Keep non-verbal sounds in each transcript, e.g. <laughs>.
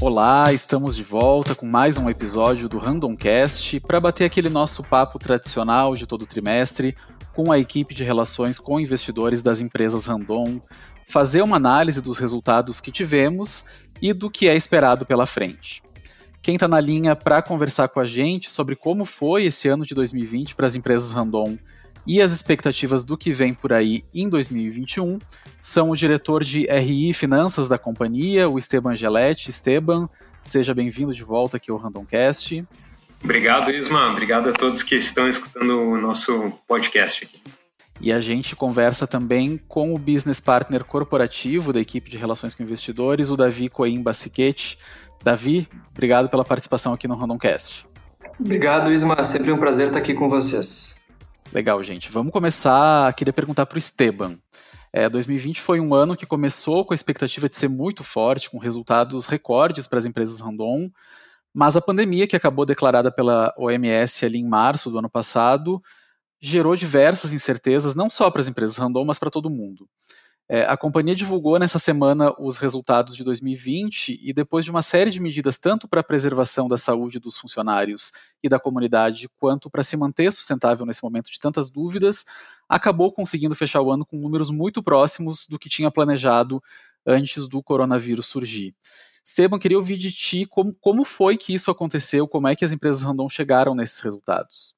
Olá, estamos de volta com mais um episódio do Randomcast para bater aquele nosso papo tradicional de todo trimestre com a equipe de relações com investidores das empresas Random, fazer uma análise dos resultados que tivemos e do que é esperado pela frente. Quem está na linha para conversar com a gente sobre como foi esse ano de 2020 para as empresas Randon e as expectativas do que vem por aí em 2021 são o diretor de RI e Finanças da companhia, o Esteban Geletti. Esteban, seja bem-vindo de volta aqui ao Randomcast. Obrigado, Isma. Obrigado a todos que estão escutando o nosso podcast aqui. E a gente conversa também com o business partner corporativo da equipe de relações com investidores, o Davi Coimba Siquete. Davi, obrigado pela participação aqui no Randomcast. Obrigado, Isma. Sempre um prazer estar aqui com vocês. Legal, gente. Vamos começar. Queria perguntar para o Esteban. É, 2020 foi um ano que começou com a expectativa de ser muito forte, com resultados recordes para as empresas random, mas a pandemia, que acabou declarada pela OMS ali em março do ano passado, gerou diversas incertezas, não só para as empresas random, mas para todo mundo. É, a companhia divulgou nessa semana os resultados de 2020 e, depois de uma série de medidas, tanto para a preservação da saúde dos funcionários e da comunidade, quanto para se manter sustentável nesse momento de tantas dúvidas, acabou conseguindo fechar o ano com números muito próximos do que tinha planejado antes do coronavírus surgir. Esteban, queria ouvir de ti como, como foi que isso aconteceu, como é que as empresas random chegaram nesses resultados.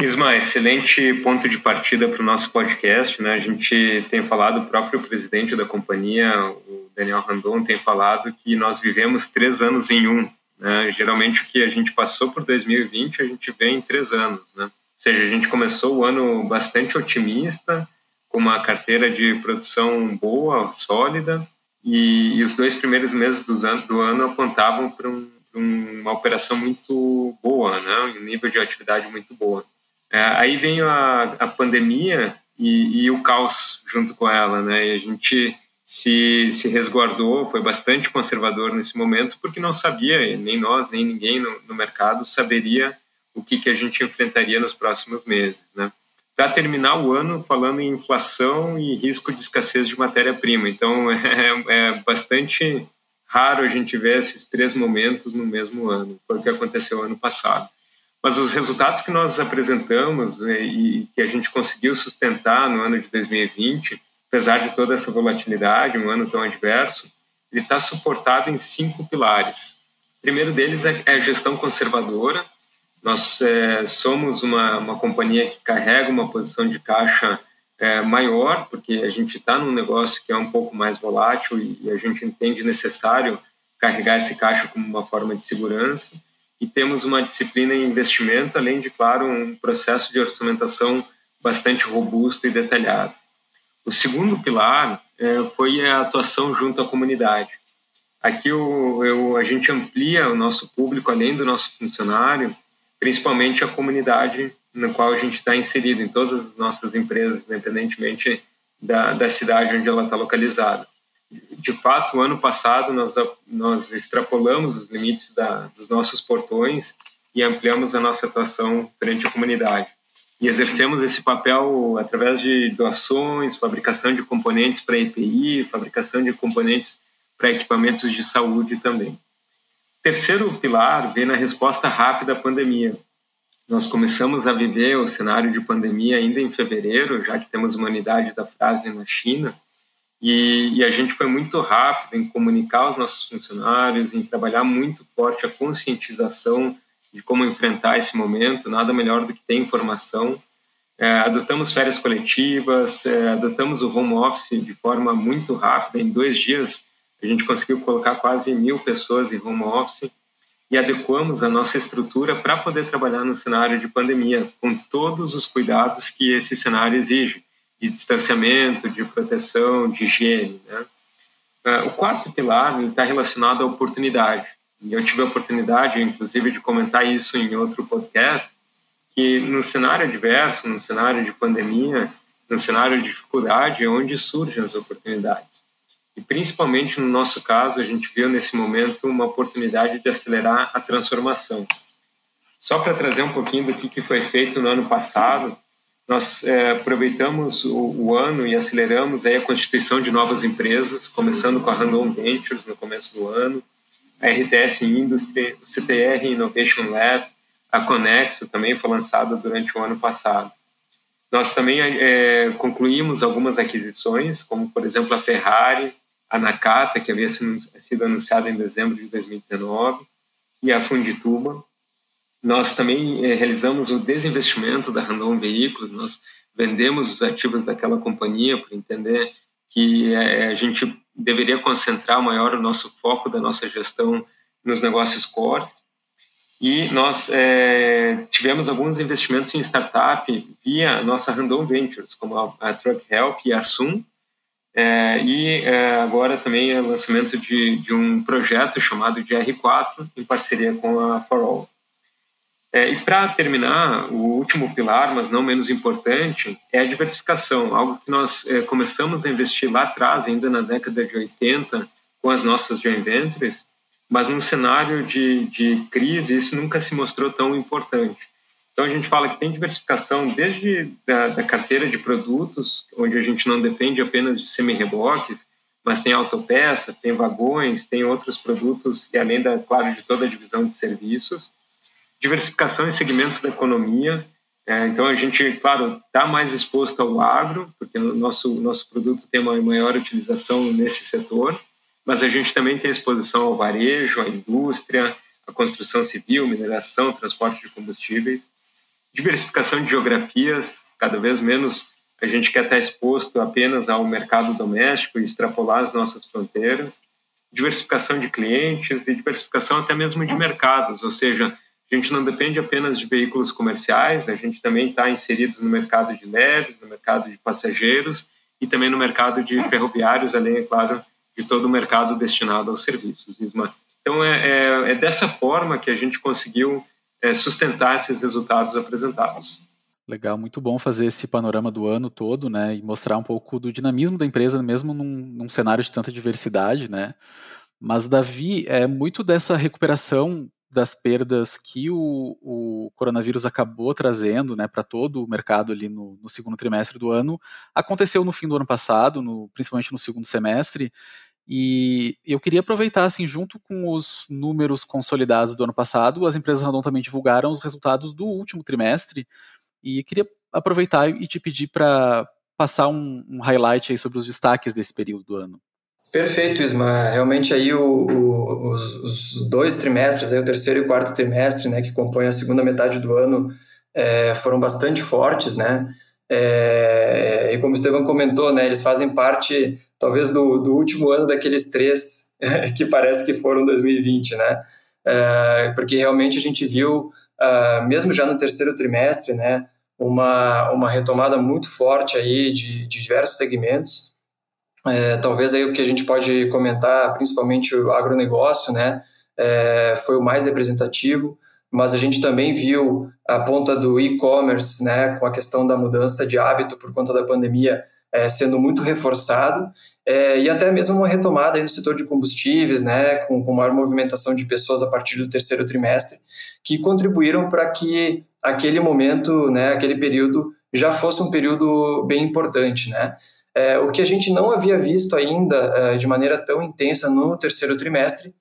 Isma, excelente ponto de partida para o nosso podcast. Né? A gente tem falado, o próprio presidente da companhia, o Daniel Randon, tem falado que nós vivemos três anos em um. Né? Geralmente o que a gente passou por 2020, a gente vê em três anos. Né? Ou seja, a gente começou o ano bastante otimista, com uma carteira de produção boa, sólida, e, e os dois primeiros meses do ano, do ano apontavam para um, uma operação muito boa, né? um nível de atividade muito boa. É, aí veio a, a pandemia e, e, o caos junto com ela, né? E a gente se, se resguardou, foi bastante conservador nesse momento, porque não sabia, nem nós, nem ninguém no, no mercado saberia o que, que a gente enfrentaria nos próximos meses, né? Para terminar o ano falando em inflação e risco de escassez de matéria-prima. Então, <laughs> é, é bastante raro a gente ver esses três momentos no mesmo ano. Foi o que aconteceu ano passado. Mas os resultados que nós apresentamos né, e que a gente conseguiu sustentar no ano de 2020, apesar de toda essa volatilidade, um ano tão adverso, ele está suportado em cinco pilares. O primeiro deles é, é a gestão conservadora. Nós é, somos uma, uma companhia que carrega uma posição de caixa é, maior, porque a gente está num negócio que é um pouco mais volátil e, e a gente entende necessário carregar esse caixa como uma forma de segurança e temos uma disciplina em investimento, além de, claro, um processo de orçamentação bastante robusto e detalhado. O segundo pilar é, foi a atuação junto à comunidade. Aqui o, eu, a gente amplia o nosso público, além do nosso funcionário, principalmente a comunidade na qual a gente está inserido, em todas as nossas empresas, independentemente da, da cidade onde ela está localizada de fato, ano passado nós, nós extrapolamos os limites da, dos nossos portões e ampliamos a nossa atuação frente à comunidade. E exercemos esse papel através de doações, fabricação de componentes para EPI, fabricação de componentes para equipamentos de saúde também. Terceiro pilar vem na resposta rápida à pandemia. Nós começamos a viver o cenário de pandemia ainda em fevereiro, já que temos uma unidade da frase na China, e, e, a gente foi muito rápido em comunicar aos nossos funcionários, em trabalhar muito forte a conscientização de como enfrentar esse momento. Nada melhor do que ter informação. É, adotamos férias coletivas, é, adotamos o home office de forma muito rápida. Em dois dias, a gente conseguiu colocar quase mil pessoas em home office e adequamos a nossa estrutura para poder trabalhar no cenário de pandemia, com todos os cuidados que esse cenário exige de distanciamento, de proteção, de higiene. Né? Ah, o quarto pilar está relacionado à oportunidade. E eu tive a oportunidade, inclusive, de comentar isso em outro podcast, que no cenário adverso, no cenário de pandemia, no cenário de dificuldade, é onde surgem as oportunidades. E principalmente no nosso caso, a gente viu nesse momento uma oportunidade de acelerar a transformação. Só para trazer um pouquinho do que foi feito no ano passado, nós é, aproveitamos o, o, ano e aceleramos aí a constituição de novas empresas, começando com a Random Ventures no começo do ano. a RTS Industry, o CTR Innovation Lab, a Conexo também foi lançada durante o ano passado. Nós também é, concluímos algumas aquisições, como, por exemplo, a Ferrari, a Nakata, que havia sido anunciada em dezembro de 2019, e a Fundituba. Nós também é, realizamos o desinvestimento da Randon Veículos, nós vendemos os ativos daquela companhia por entender que é, a gente deveria concentrar maior o nosso foco da nossa gestão nos negócios cores e nós é, tivemos alguns investimentos em startup via a nossa Random Ventures, como a, a Truck Help e a Sum. É, e é, agora também o lançamento de, de, um projeto chamado de R4, em parceria com a For All. É, e para terminar, o último pilar, mas não menos importante, é a diversificação, algo que nós é, começamos a investir lá atrás, ainda na década de 80, com as nossas joint ventures, mas num cenário de, de crise isso nunca se mostrou tão importante. Então a gente fala que tem diversificação desde da, da carteira de produtos, onde a gente não depende apenas de semi-reboques, mas tem autopeças, tem vagões, tem outros produtos e além da claro de toda a divisão de serviços, diversificação em segmentos da economia. É, então a gente, claro, está mais exposto ao agro, porque o nosso nosso produto tem uma maior utilização nesse setor mas a gente também tem exposição ao varejo, à indústria, à construção civil, mineração, transporte de combustíveis, diversificação de geografias, cada vez menos a gente quer estar exposto apenas ao mercado doméstico e extrapolar as nossas fronteiras, diversificação de clientes e diversificação até mesmo de mercados, ou seja, a gente não depende apenas de veículos comerciais, a gente também está inserido no mercado de leves, no mercado de passageiros e também no mercado de ferroviários, além, é claro, de todo o mercado destinado aos serviços, Isma. Então, é, é, é dessa forma que a gente conseguiu é, sustentar esses resultados apresentados. Legal, muito bom fazer esse panorama do ano todo, né, e mostrar um pouco do dinamismo da empresa, mesmo num, num cenário de tanta diversidade, né. Mas, Davi, é muito dessa recuperação das perdas que o, o coronavírus acabou trazendo né, para todo o mercado ali no, no, segundo trimestre do ano, aconteceu no fim do ano passado, no, principalmente no segundo semestre, e eu queria aproveitar, assim, junto com os números consolidados do ano passado, as empresas Randon também divulgaram os resultados do último trimestre, e queria aproveitar e te pedir para passar um, um highlight aí sobre os destaques desse período do ano. Perfeito, Isma. Realmente aí o, o, os, os, dois trimestres, aí o terceiro e o quarto trimestre, né, que compõem a segunda metade do ano, é, foram bastante fortes, né? É, e como o Estevam comentou, né, eles fazem parte, talvez, do, do último ano daqueles três <laughs> que parece que foram 2020, né? É, porque realmente a gente viu, uh, mesmo já no terceiro trimestre, né, uma, uma retomada muito forte aí de, de diversos segmentos, é, talvez aí o que a gente pode comentar, principalmente o agronegócio, né, é, foi o mais representativo, mas a gente também viu a ponta do e-commerce, né, com a questão da mudança de hábito por conta da pandemia é, sendo muito reforçado, é, e até mesmo uma retomada aí no setor de combustíveis, né, com, com maior movimentação de pessoas a partir do terceiro trimestre, que contribuíram para que aquele momento, né, aquele período já fosse um período bem importante, né. É, o que a gente não havia visto ainda é, de maneira tão intensa no terceiro trimestre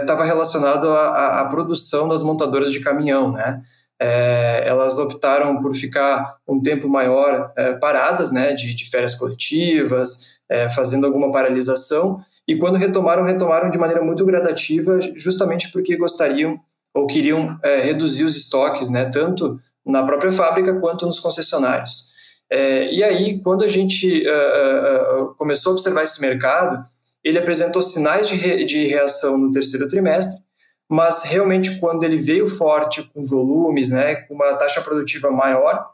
estava é, relacionado à, produção das montadoras de caminhão, né? É, elas optaram por ficar um tempo maior é, paradas, né, de, de férias coletivas, é, fazendo alguma paralisação, e quando retomaram, retomaram de maneira muito gradativa, justamente porque gostariam ou queriam reduzir os estoques, né, tanto na própria fábrica quanto nos concessionários. É, e aí, quando a gente uh, uh, começou a observar esse mercado, ele apresentou sinais de, re, de reação no terceiro trimestre, mas realmente quando ele veio forte com volumes, né, com uma taxa produtiva maior,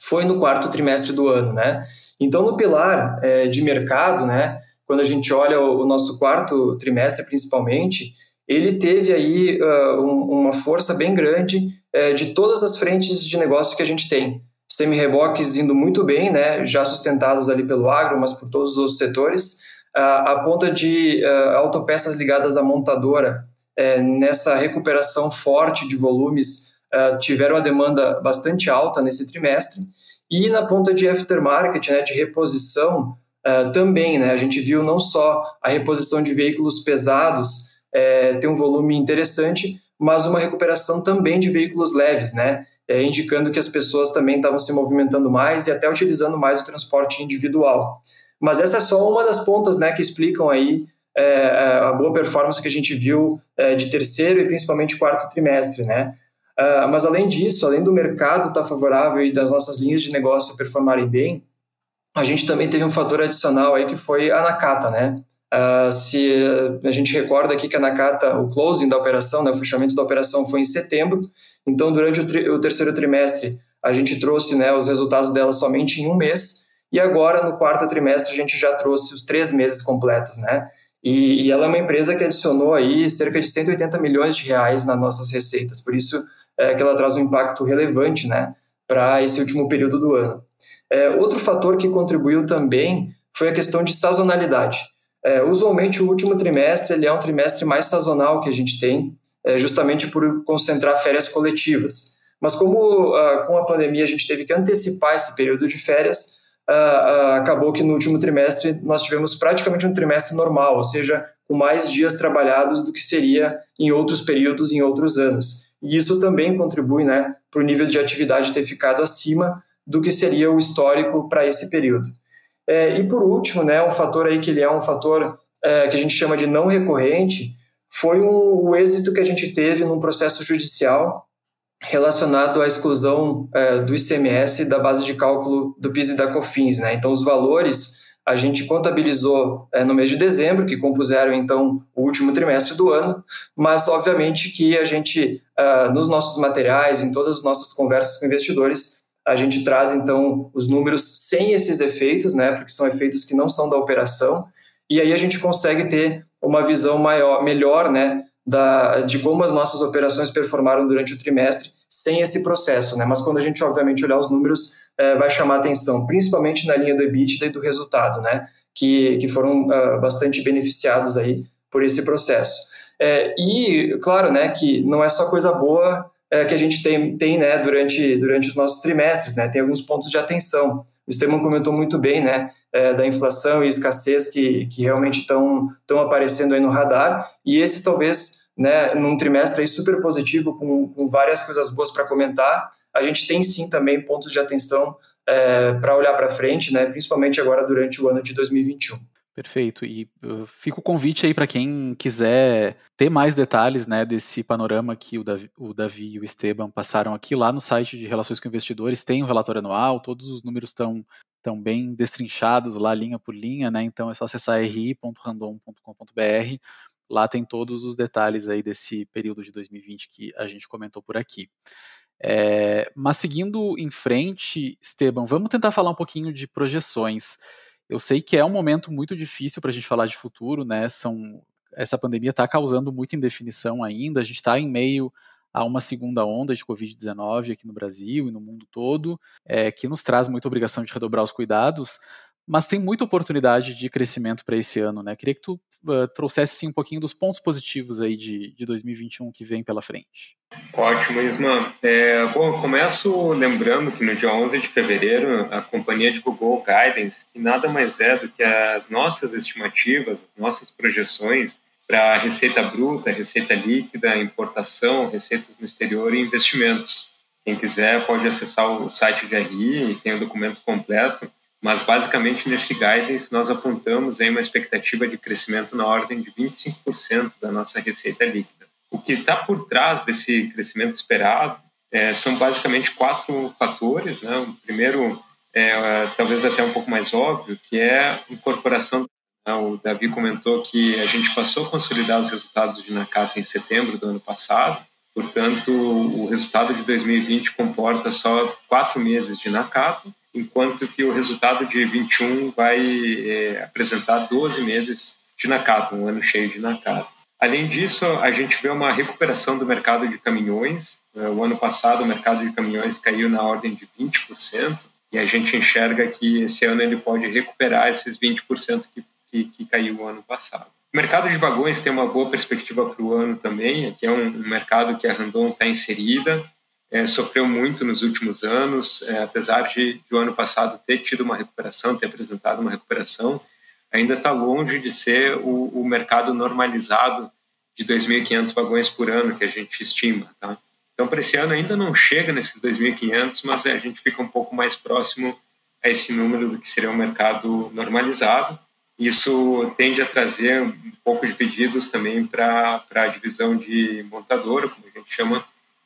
foi no quarto trimestre do ano, né? Então, no pilar é, de mercado, né, quando a gente olha o, o nosso quarto trimestre, principalmente, ele teve aí uh, um, uma força bem grande de todas as frentes de negócio que a gente tem semi-reboques indo muito bem, né, já sustentados ali pelo agro, mas por todos os setores, a ponta de uh, autopeças ligadas à montadora, é, nessa recuperação forte de volumes, uh, tiveram a demanda bastante alta nesse trimestre, e na ponta de aftermarket, né, de reposição, uh, também, né, a gente viu não só a reposição de veículos pesados, é, ter um volume interessante, mas uma recuperação também de veículos leves, né? É, indicando que as pessoas também estavam se movimentando mais e até utilizando mais o transporte individual. Mas essa é só uma das pontas né, que explicam aí é, é a boa performance que a gente viu é, de terceiro e principalmente quarto trimestre, né? Uh, mas além disso, além do mercado estar tá favorável e das nossas linhas de negócio performarem bem, a gente também teve um fator adicional aí que foi a Nakata, né? Uh, se a gente recorda aqui que a Nakata, o closing da operação, né, o fechamento da operação foi em setembro, então durante o, o terceiro trimestre a gente trouxe né, os resultados dela somente em um mês, e agora no quarto trimestre a gente já trouxe os três meses completos, né? E, e ela é uma empresa que adicionou aí cerca de 180 milhões de reais nas nossas receitas, por isso é, que ela traz um impacto relevante né, para esse último período do ano. É, outro fator que contribuiu também foi a questão de sazonalidade. É, usualmente, o último trimestre ele é um trimestre mais sazonal que a gente tem, é, justamente por concentrar férias coletivas. Mas como ah, com a pandemia a gente teve que antecipar esse período de férias, ah, ah, acabou que no último trimestre nós tivemos praticamente um trimestre normal, ou seja, com mais dias trabalhados do que seria em outros períodos, em outros anos. E isso também contribui né, para o nível de atividade ter ficado acima do que seria o histórico para esse período. É, e por último, né, um fator aí que ele é um fator é, que a gente chama de não recorrente, foi um, o êxito que a gente teve num processo judicial relacionado à exclusão é, do ICMS da base de cálculo do PIS e da COFINS. Né? Então, os valores a gente contabilizou é, no mês de dezembro, que compuseram então o último trimestre do ano, mas obviamente que a gente, uh, nos nossos materiais, em todas as nossas conversas com investidores, a gente traz então os números sem esses efeitos, né, porque são efeitos que não são da operação, e aí a gente consegue ter uma visão maior, melhor, né, da, de como as nossas operações performaram durante o trimestre sem esse processo, né? Mas quando a gente obviamente olhar os números, é, vai chamar atenção, principalmente na linha do EBITDA e do resultado, né? Que, que foram uh, bastante beneficiados aí por esse processo. É, e, claro, né, que não é só coisa boa é, que a gente tem, tem né, durante, durante os nossos trimestres, né? Tem alguns pontos de atenção. O Esteban comentou muito bem, né, é, da inflação e escassez que, que realmente estão aparecendo aí no radar, e esses talvez né, num trimestre aí super positivo, com, com várias coisas boas para comentar, a gente tem sim também pontos de atenção é, para olhar para frente, né, principalmente agora durante o ano de 2021. Perfeito. E uh, fica o convite aí para quem quiser ter mais detalhes né, desse panorama que o Davi, o Davi e o Esteban passaram aqui lá no site de Relações com Investidores, tem o relatório anual, todos os números estão tão bem destrinchados lá, linha por linha, né? Então é só acessar ri.random.com.br Lá tem todos os detalhes aí desse período de 2020 que a gente comentou por aqui. É, mas seguindo em frente, Esteban, vamos tentar falar um pouquinho de projeções. Eu sei que é um momento muito difícil para a gente falar de futuro, né? São, essa pandemia está causando muita indefinição ainda. A gente está em meio a uma segunda onda de Covid-19 aqui no Brasil e no mundo todo, é, que nos traz muita obrigação de redobrar os cuidados mas tem muita oportunidade de crescimento para esse ano, né? Queria que tu uh, trouxesse assim, um pouquinho dos pontos positivos aí de, de 2021 que vem pela frente. Ótimo, Isma. É, bom, eu começo lembrando que no dia 11 de fevereiro a companhia divulgou o Guidance, que nada mais é do que as nossas estimativas, as nossas projeções para receita bruta, receita líquida, importação, receitas no exterior e investimentos. Quem quiser pode acessar o site de RI e tem o documento completo mas basicamente nesse guidance nós apontamos aí uma expectativa de crescimento na ordem de 25% da nossa receita líquida. O que está por trás desse crescimento esperado é, são basicamente quatro fatores. Né? O primeiro, é, talvez até um pouco mais óbvio, que é a incorporação. O Davi comentou que a gente passou a consolidar os resultados de Nakata em setembro do ano passado, portanto, o resultado de 2020 comporta só quatro meses de Nakata enquanto que o resultado de 21 vai é, apresentar 12 meses de Nakata, um ano cheio de Nakata. Além disso, a gente vê uma recuperação do mercado de caminhões. É, o ano passado, o mercado de caminhões caiu na ordem de 20%, e a gente enxerga que esse ano ele pode recuperar esses 20% que, que, que caiu o ano passado. O mercado de vagões tem uma boa perspectiva para o ano também, que é um, um mercado que a Randon está inserida, é, sofreu muito nos últimos anos, é, apesar de, de o ano passado ter tido uma recuperação, ter apresentado uma recuperação, ainda está longe de ser o, o, mercado normalizado de 2.500 vagões por ano que a gente estima. Tá? Então, para esse ano ainda não chega nesses 2.500, mas é, a gente fica um pouco mais próximo a esse número do que seria um mercado normalizado. Isso tende a trazer um pouco de pedidos também para a divisão de montadora, como a gente chama,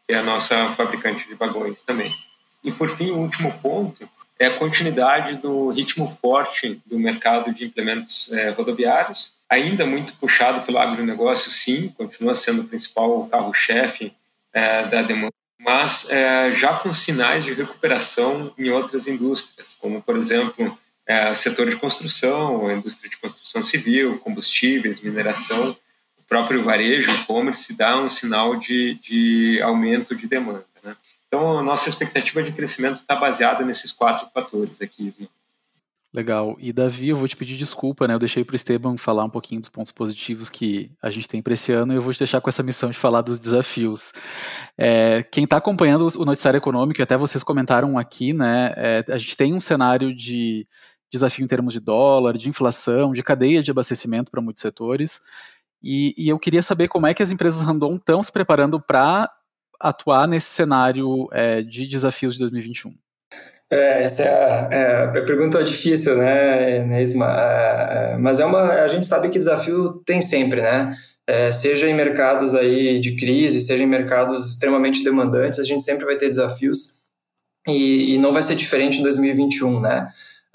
que é a nossa fabricante de vagões também. E, por fim, o último ponto é a continuidade do ritmo forte do mercado de implementos é, rodoviários, ainda muito puxado pelo agronegócio, sim, continua sendo o principal carro-chefe é, da demanda, mas é, já com sinais de recuperação em outras indústrias, como, por exemplo, é, o setor de construção, a indústria de construção civil, combustíveis, mineração, próprio varejo, e-commerce, dá um sinal de, de aumento de demanda. Né? Então, a nossa expectativa de crescimento está baseada nesses quatro fatores aqui, Ismael. Legal. E Davi, eu vou te pedir desculpa, né? Eu deixei para o Esteban falar um pouquinho dos pontos positivos que a gente tem para esse ano e eu vou te deixar com essa missão de falar dos desafios. É, quem está acompanhando o noticiário econômico, até vocês comentaram aqui, né? É, a gente tem um cenário de desafio em termos de dólar, de inflação, de cadeia de abastecimento para muitos setores. E, e, eu queria saber como é que as empresas Randon estão se preparando para atuar nesse cenário é, de desafios de 2021. É, essa é a, é a, pergunta difícil, né, Neisma? É, é, mas é uma, a gente sabe que desafio tem sempre, né? É, seja em mercados aí de crise, seja em mercados extremamente demandantes, a gente sempre vai ter desafios e, e não vai ser diferente em 2021, né?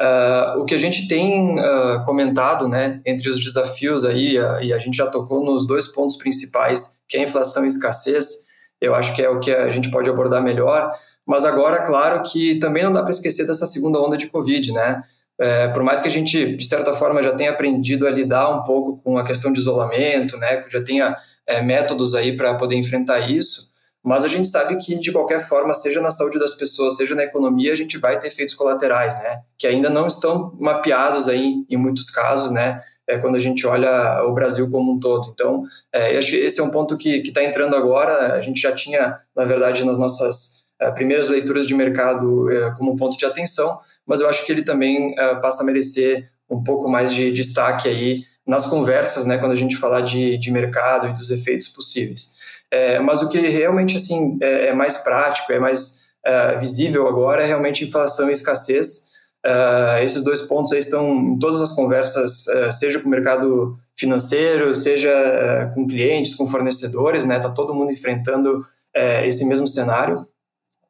Uh, o que a gente tem uh, comentado, né, entre os desafios aí, uh, e a gente já tocou nos dois pontos principais, que é inflação e escassez, eu acho que é o que a gente pode abordar melhor. Mas agora, claro que também não dá para esquecer dessa segunda onda de Covid, né? É, por mais que a gente, de certa forma, já tenha aprendido a lidar um pouco com a questão de isolamento, né? Já tenha é, métodos aí para poder enfrentar isso, mas a gente sabe que, de qualquer forma, seja na saúde das pessoas, seja na economia, a gente vai ter efeitos colaterais, né? Que ainda não estão mapeados aí em muitos casos, né? é, quando a gente olha o Brasil como um todo. Então, é, esse é um ponto que está entrando agora. A gente já tinha, na verdade, nas nossas é, primeiras leituras de mercado é, como ponto de atenção, mas eu acho que ele também é, passa a merecer um pouco mais de destaque aí nas conversas, né, quando a gente falar de, de mercado e dos efeitos possíveis. É, mas o que realmente assim é, mais prático, é mais visível agora é realmente inflação e escassez, Uh, esses dois pontos aí estão em todas as conversas, uh, seja com o mercado financeiro, seja uh, com clientes, com fornecedores, né? Tá todo mundo enfrentando esse mesmo cenário.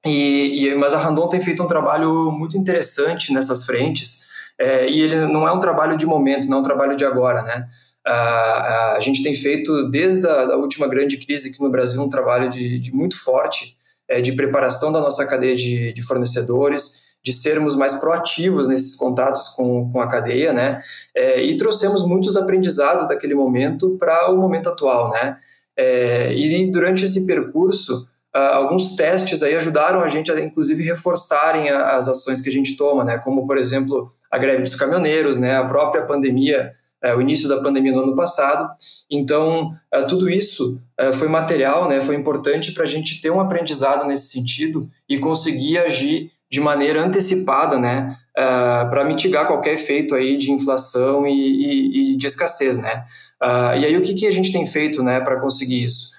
E, e, mas a Randon tem feito um trabalho muito interessante nessas frentes. e ele não é um trabalho de momento, não é um trabalho de agora, né? A gente tem feito desde a última grande crise aqui no Brasil um trabalho de, de muito forte de preparação da nossa cadeia de, de fornecedores de sermos mais proativos nesses contatos com, com a cadeia, né? É, e trouxemos muitos aprendizados daquele momento para o momento atual, né? É, e durante esse percurso, alguns testes aí ajudaram a gente a, inclusive, reforçarem as ações que a gente toma, né? Como, por exemplo, a greve dos caminhoneiros, né? A própria pandemia, é, o início da pandemia no ano passado. Então, é, tudo isso é, foi material, né? Foi importante para a gente ter um aprendizado nesse sentido e conseguir agir de maneira antecipada, né, para mitigar qualquer efeito aí de inflação e, e, e de escassez, né. E aí o que, que a gente tem feito, né, para conseguir isso?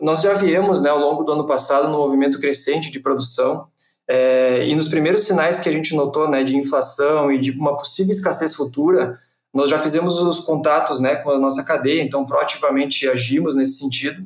Nós já viemos, né, ao longo do ano passado, no movimento crescente de produção é, e nos primeiros sinais que a gente notou, né, de inflação e de uma possível escassez futura, nós já fizemos os contatos, né, com a nossa cadeia, então proativamente agimos nesse sentido,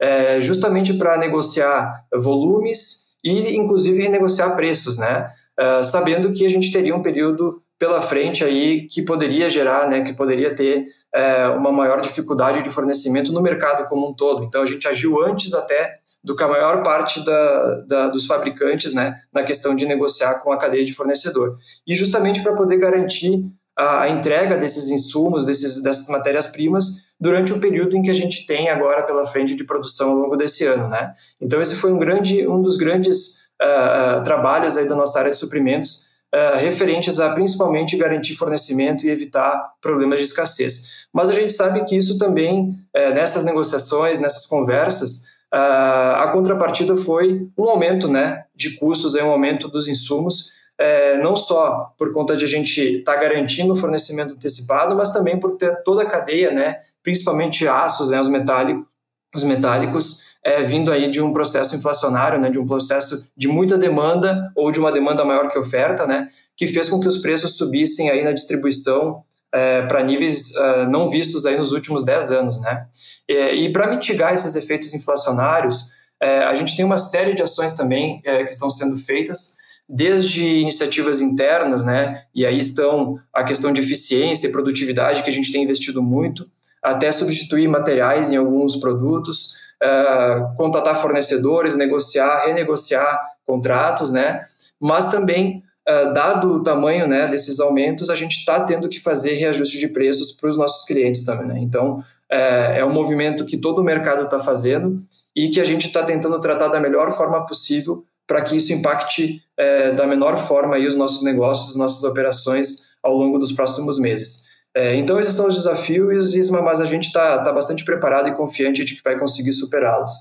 é, justamente para negociar volumes e inclusive renegociar preços, né? Uh, sabendo que a gente teria um período pela frente aí que poderia gerar, né, que poderia ter uh, uma maior dificuldade de fornecimento no mercado como um todo. Então a gente agiu antes até do que a maior parte da, da, dos fabricantes, né, na questão de negociar com a cadeia de fornecedor. E justamente para poder garantir a, entrega desses insumos, desses, dessas matérias-primas durante o período em que a gente tem agora pela frente de produção ao longo desse ano, né? Então esse foi um grande, um dos grandes uh, uh, trabalhos aí da nossa área de suprimentos, uh, referentes a principalmente garantir fornecimento e evitar problemas de escassez. Mas a gente sabe que isso também, eh, nessas negociações, nessas conversas, a contrapartida foi um aumento, né, de custos, aí, um aumento dos insumos é, não só por conta de a gente estar tá garantindo o fornecimento antecipado, mas também por ter toda a cadeia, né, principalmente aços, né, os metálicos, os metálicos é, vindo aí de um processo inflacionário, né, de um processo de muita demanda ou de uma demanda maior que oferta, né, que fez com que os preços subissem aí na distribuição é, para níveis uh, não vistos aí nos últimos 10 anos, né. E, e para mitigar esses efeitos inflacionários, é, a gente tem uma série de ações também é, que estão sendo feitas, desde iniciativas internas, né, e aí estão a questão de eficiência e produtividade que a gente tem investido muito, até substituir materiais em alguns produtos, uh, contatar fornecedores, negociar, renegociar contratos, né, mas também Uh, dado o tamanho né, desses aumentos, a gente está tendo que fazer reajuste de preços para os nossos clientes também. Né? Então, é, é um movimento que todo o mercado está fazendo e que a gente está tentando tratar da melhor forma possível para que isso impacte é, da menor forma aí os nossos negócios, as nossas operações ao longo dos próximos meses. É, então, esses são os desafios, Isma, mas a gente está tá bastante preparado e confiante de que vai conseguir superá-los.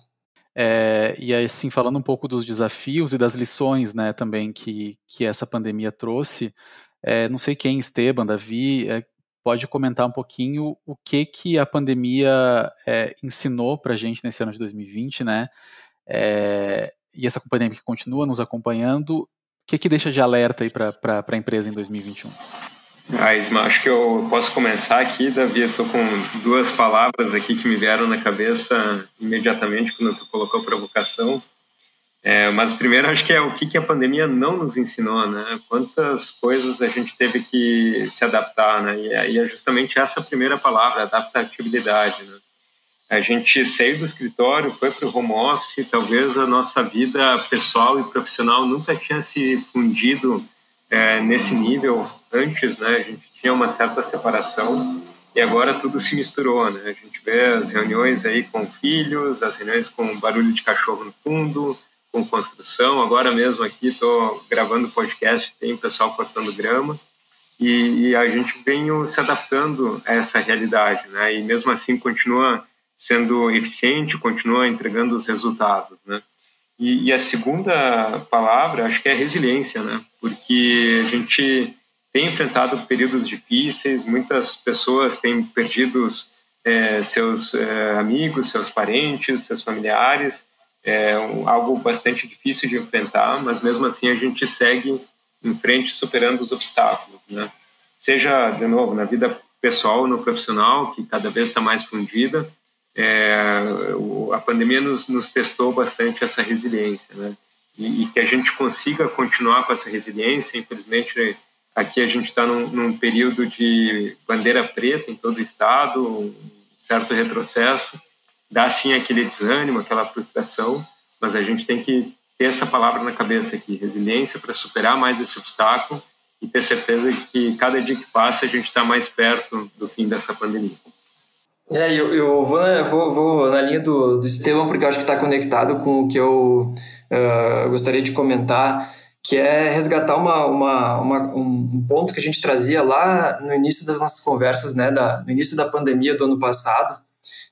É, e assim, falando um pouco dos desafios e das lições né, também que, que essa pandemia trouxe, é, não sei quem, Esteban, Davi, é, pode comentar um pouquinho o que, que a pandemia é, ensinou para a gente nesse ano de 2020, né? É, e essa pandemia que continua nos acompanhando, o que, que deixa de alerta aí para a empresa em 2021? Ah, Isma, acho que eu posso começar aqui, Davi. Estou com duas palavras aqui que me vieram na cabeça imediatamente quando tu colocou a provocação. É, mas primeiro acho que é o que, que a pandemia não nos ensinou, né? Quantas coisas a gente teve que se adaptar, né? E aí é justamente essa primeira palavra, adaptabilidade, né? A gente saiu do escritório, foi para o home office, talvez a nossa vida pessoal e profissional nunca tinha se fundido é, nesse nível antes, né? A gente tinha uma certa separação e agora tudo se misturou, né? A gente vê as reuniões aí com filhos, as reuniões com barulho de cachorro no fundo, com construção. Agora mesmo aqui estou gravando podcast, tem pessoal cortando grama e, e, a gente vem se adaptando a essa realidade, né? E mesmo assim continua sendo eficiente, continua entregando os resultados, né? E, e, a segunda palavra, acho que é resiliência, né? Porque a gente tem enfrentado períodos difíceis, muitas pessoas têm perdido é, seus é, amigos, seus parentes, seus familiares, é um, algo bastante difícil de enfrentar, mas mesmo assim a gente segue em frente superando os obstáculos, né? Seja, de novo, na vida pessoal, no profissional, que cada vez está mais fundida, é, a pandemia nos, nos, testou bastante essa resiliência, né? E, e, que a gente consiga continuar com essa resiliência. Infelizmente, aqui a gente está num, num, período de bandeira preta em todo o estado, um certo retrocesso. Dá sim aquele desânimo, aquela frustração, mas a gente tem que ter essa palavra na cabeça aqui: resiliência para superar mais esse obstáculo e ter certeza que cada dia que passa a gente está mais perto do fim dessa pandemia. É, eu, eu vou, na, vou, vou na linha do, do Estevam, porque eu acho que está conectado com o que eu uh, gostaria de comentar, que é resgatar uma, uma, uma, um ponto que a gente trazia lá no início das nossas conversas, né, da, no início da pandemia do ano passado,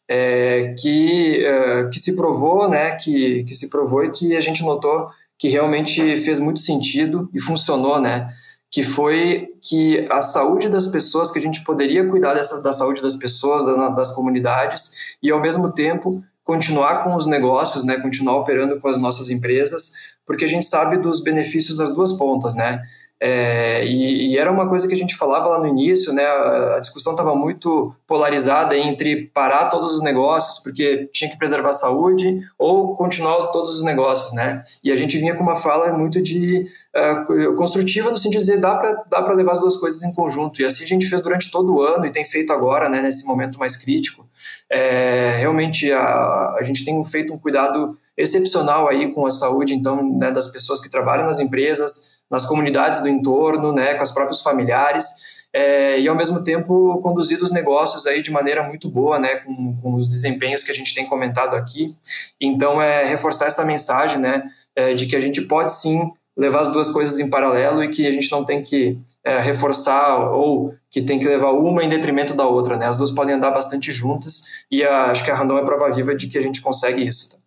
é, que, uh, que se provou, né, que, que se provou e que a gente notou que realmente fez muito sentido e funcionou, né, que foi que a saúde das pessoas, que a gente poderia cuidar dessa, da saúde das pessoas, da, das comunidades, e ao mesmo tempo continuar com os negócios, né, continuar operando com as nossas empresas, porque a gente sabe dos benefícios das duas pontas, né? É, e, e, era uma coisa que a gente falava lá no início, né? A, discussão estava muito polarizada entre parar todos os negócios porque tinha que preservar a saúde ou continuar todos os negócios, né? E a gente vinha com uma fala muito de uh, construtiva no sentido de dizer dá para dá para levar as duas coisas em conjunto. E assim a gente fez durante todo o ano e tem feito agora, né? Nesse momento mais crítico. É, realmente a, a gente tem feito um cuidado excepcional aí com a saúde, então, né, das pessoas que trabalham nas empresas nas comunidades do entorno, né, com os próprios familiares, é, e ao mesmo tempo conduzir os negócios aí de maneira muito boa, né, com, com, os desempenhos que a gente tem comentado aqui. Então, é reforçar essa mensagem, né, é, de que a gente pode sim levar as duas coisas em paralelo e que a gente não tem que é, reforçar ou que tem que levar uma em detrimento da outra, né? As duas podem andar bastante juntas e a, acho que a Randon é prova viva de que a gente consegue isso. Tá?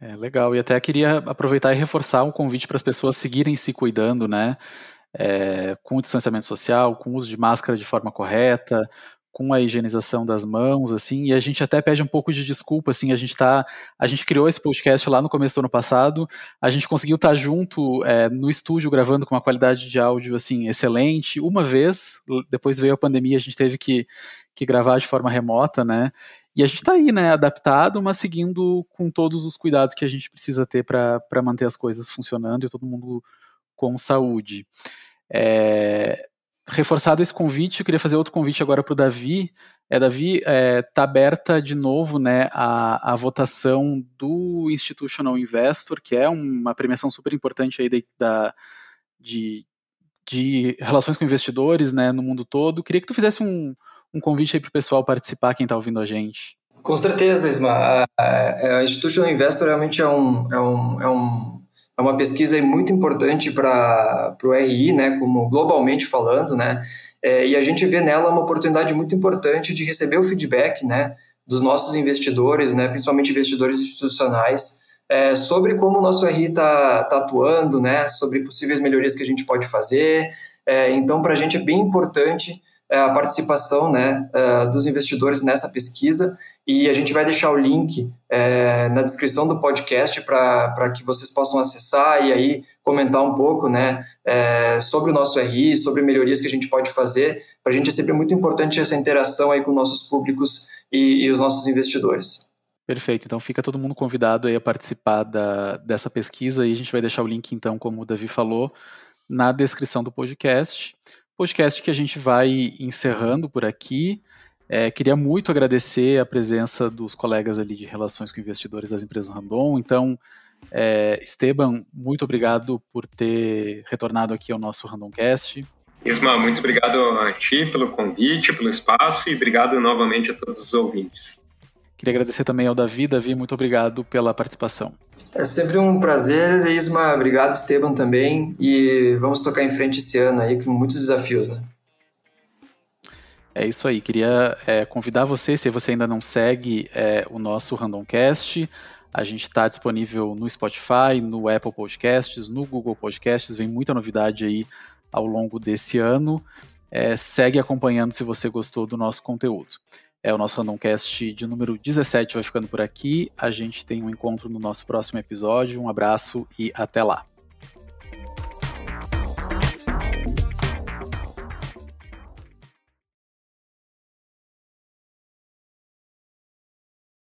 É legal, e até queria aproveitar e reforçar um convite para as pessoas seguirem se cuidando, né? É, com o distanciamento social, com o uso de máscara de forma correta, com a higienização das mãos, assim, e a gente até pede um pouco de desculpa, assim, a gente tá, a gente criou esse podcast lá no começo do ano passado, a gente conseguiu estar tá junto é, no estúdio gravando com uma qualidade de áudio, assim, excelente, uma vez, depois veio a pandemia, a gente teve que, que gravar de forma remota, né, e a gente está aí, né, adaptado, mas seguindo com todos os cuidados que a gente precisa ter para manter as coisas funcionando e todo mundo com saúde. É, reforçado esse convite, eu queria fazer outro convite agora para o Davi. É, Davi, está é, tá aberta de novo né, a, a votação do Institutional Investor, que é uma premiação super importante aí de, da, de, de relações com investidores né, no mundo todo. Queria que tu fizesse um, um convite aí para o pessoal participar, quem está ouvindo a gente. Com certeza, Isma. A, a, a Institutional Investor realmente é um, é um, é um é uma pesquisa muito importante para o RI, né, como globalmente falando, né, é, e a gente vê nela uma oportunidade muito importante de receber o feedback, né, dos nossos investidores, né, principalmente investidores institucionais, é, sobre como o nosso RI está tá atuando, né, sobre possíveis melhorias que a gente pode fazer. É, então, para a gente é bem importante a participação né, é, dos investidores nessa pesquisa e a gente vai deixar o link é, na descrição do podcast para que vocês possam acessar e aí comentar um pouco né, é, sobre o nosso RI, sobre melhorias que a gente pode fazer. Para a gente é sempre muito importante essa interação aí com nossos públicos e, e os nossos investidores. Perfeito, então fica todo mundo convidado aí a participar da, dessa pesquisa e a gente vai deixar o link, então, como o Davi falou, na descrição do podcast. Podcast que a gente vai encerrando por aqui. É, queria muito agradecer a presença dos colegas ali de relações com investidores das empresas Randon. Então, é, Esteban, muito obrigado por ter retornado aqui ao nosso Randomcast. Isma, muito obrigado a ti pelo convite, pelo espaço e obrigado novamente a todos os ouvintes. Queria agradecer também ao Davi. Davi, muito obrigado pela participação. É sempre um prazer, Isma. Obrigado, Esteban, também. E vamos tocar em frente esse ano aí com muitos desafios, né? É isso aí. Queria é, convidar você, se você ainda não segue é, o nosso Randomcast, a gente está disponível no Spotify, no Apple Podcasts, no Google Podcasts. Vem muita novidade aí ao longo desse ano. É, segue acompanhando se você gostou do nosso conteúdo. É o nosso Randomcast de número 17 vai ficando por aqui. A gente tem um encontro no nosso próximo episódio. Um abraço e até lá.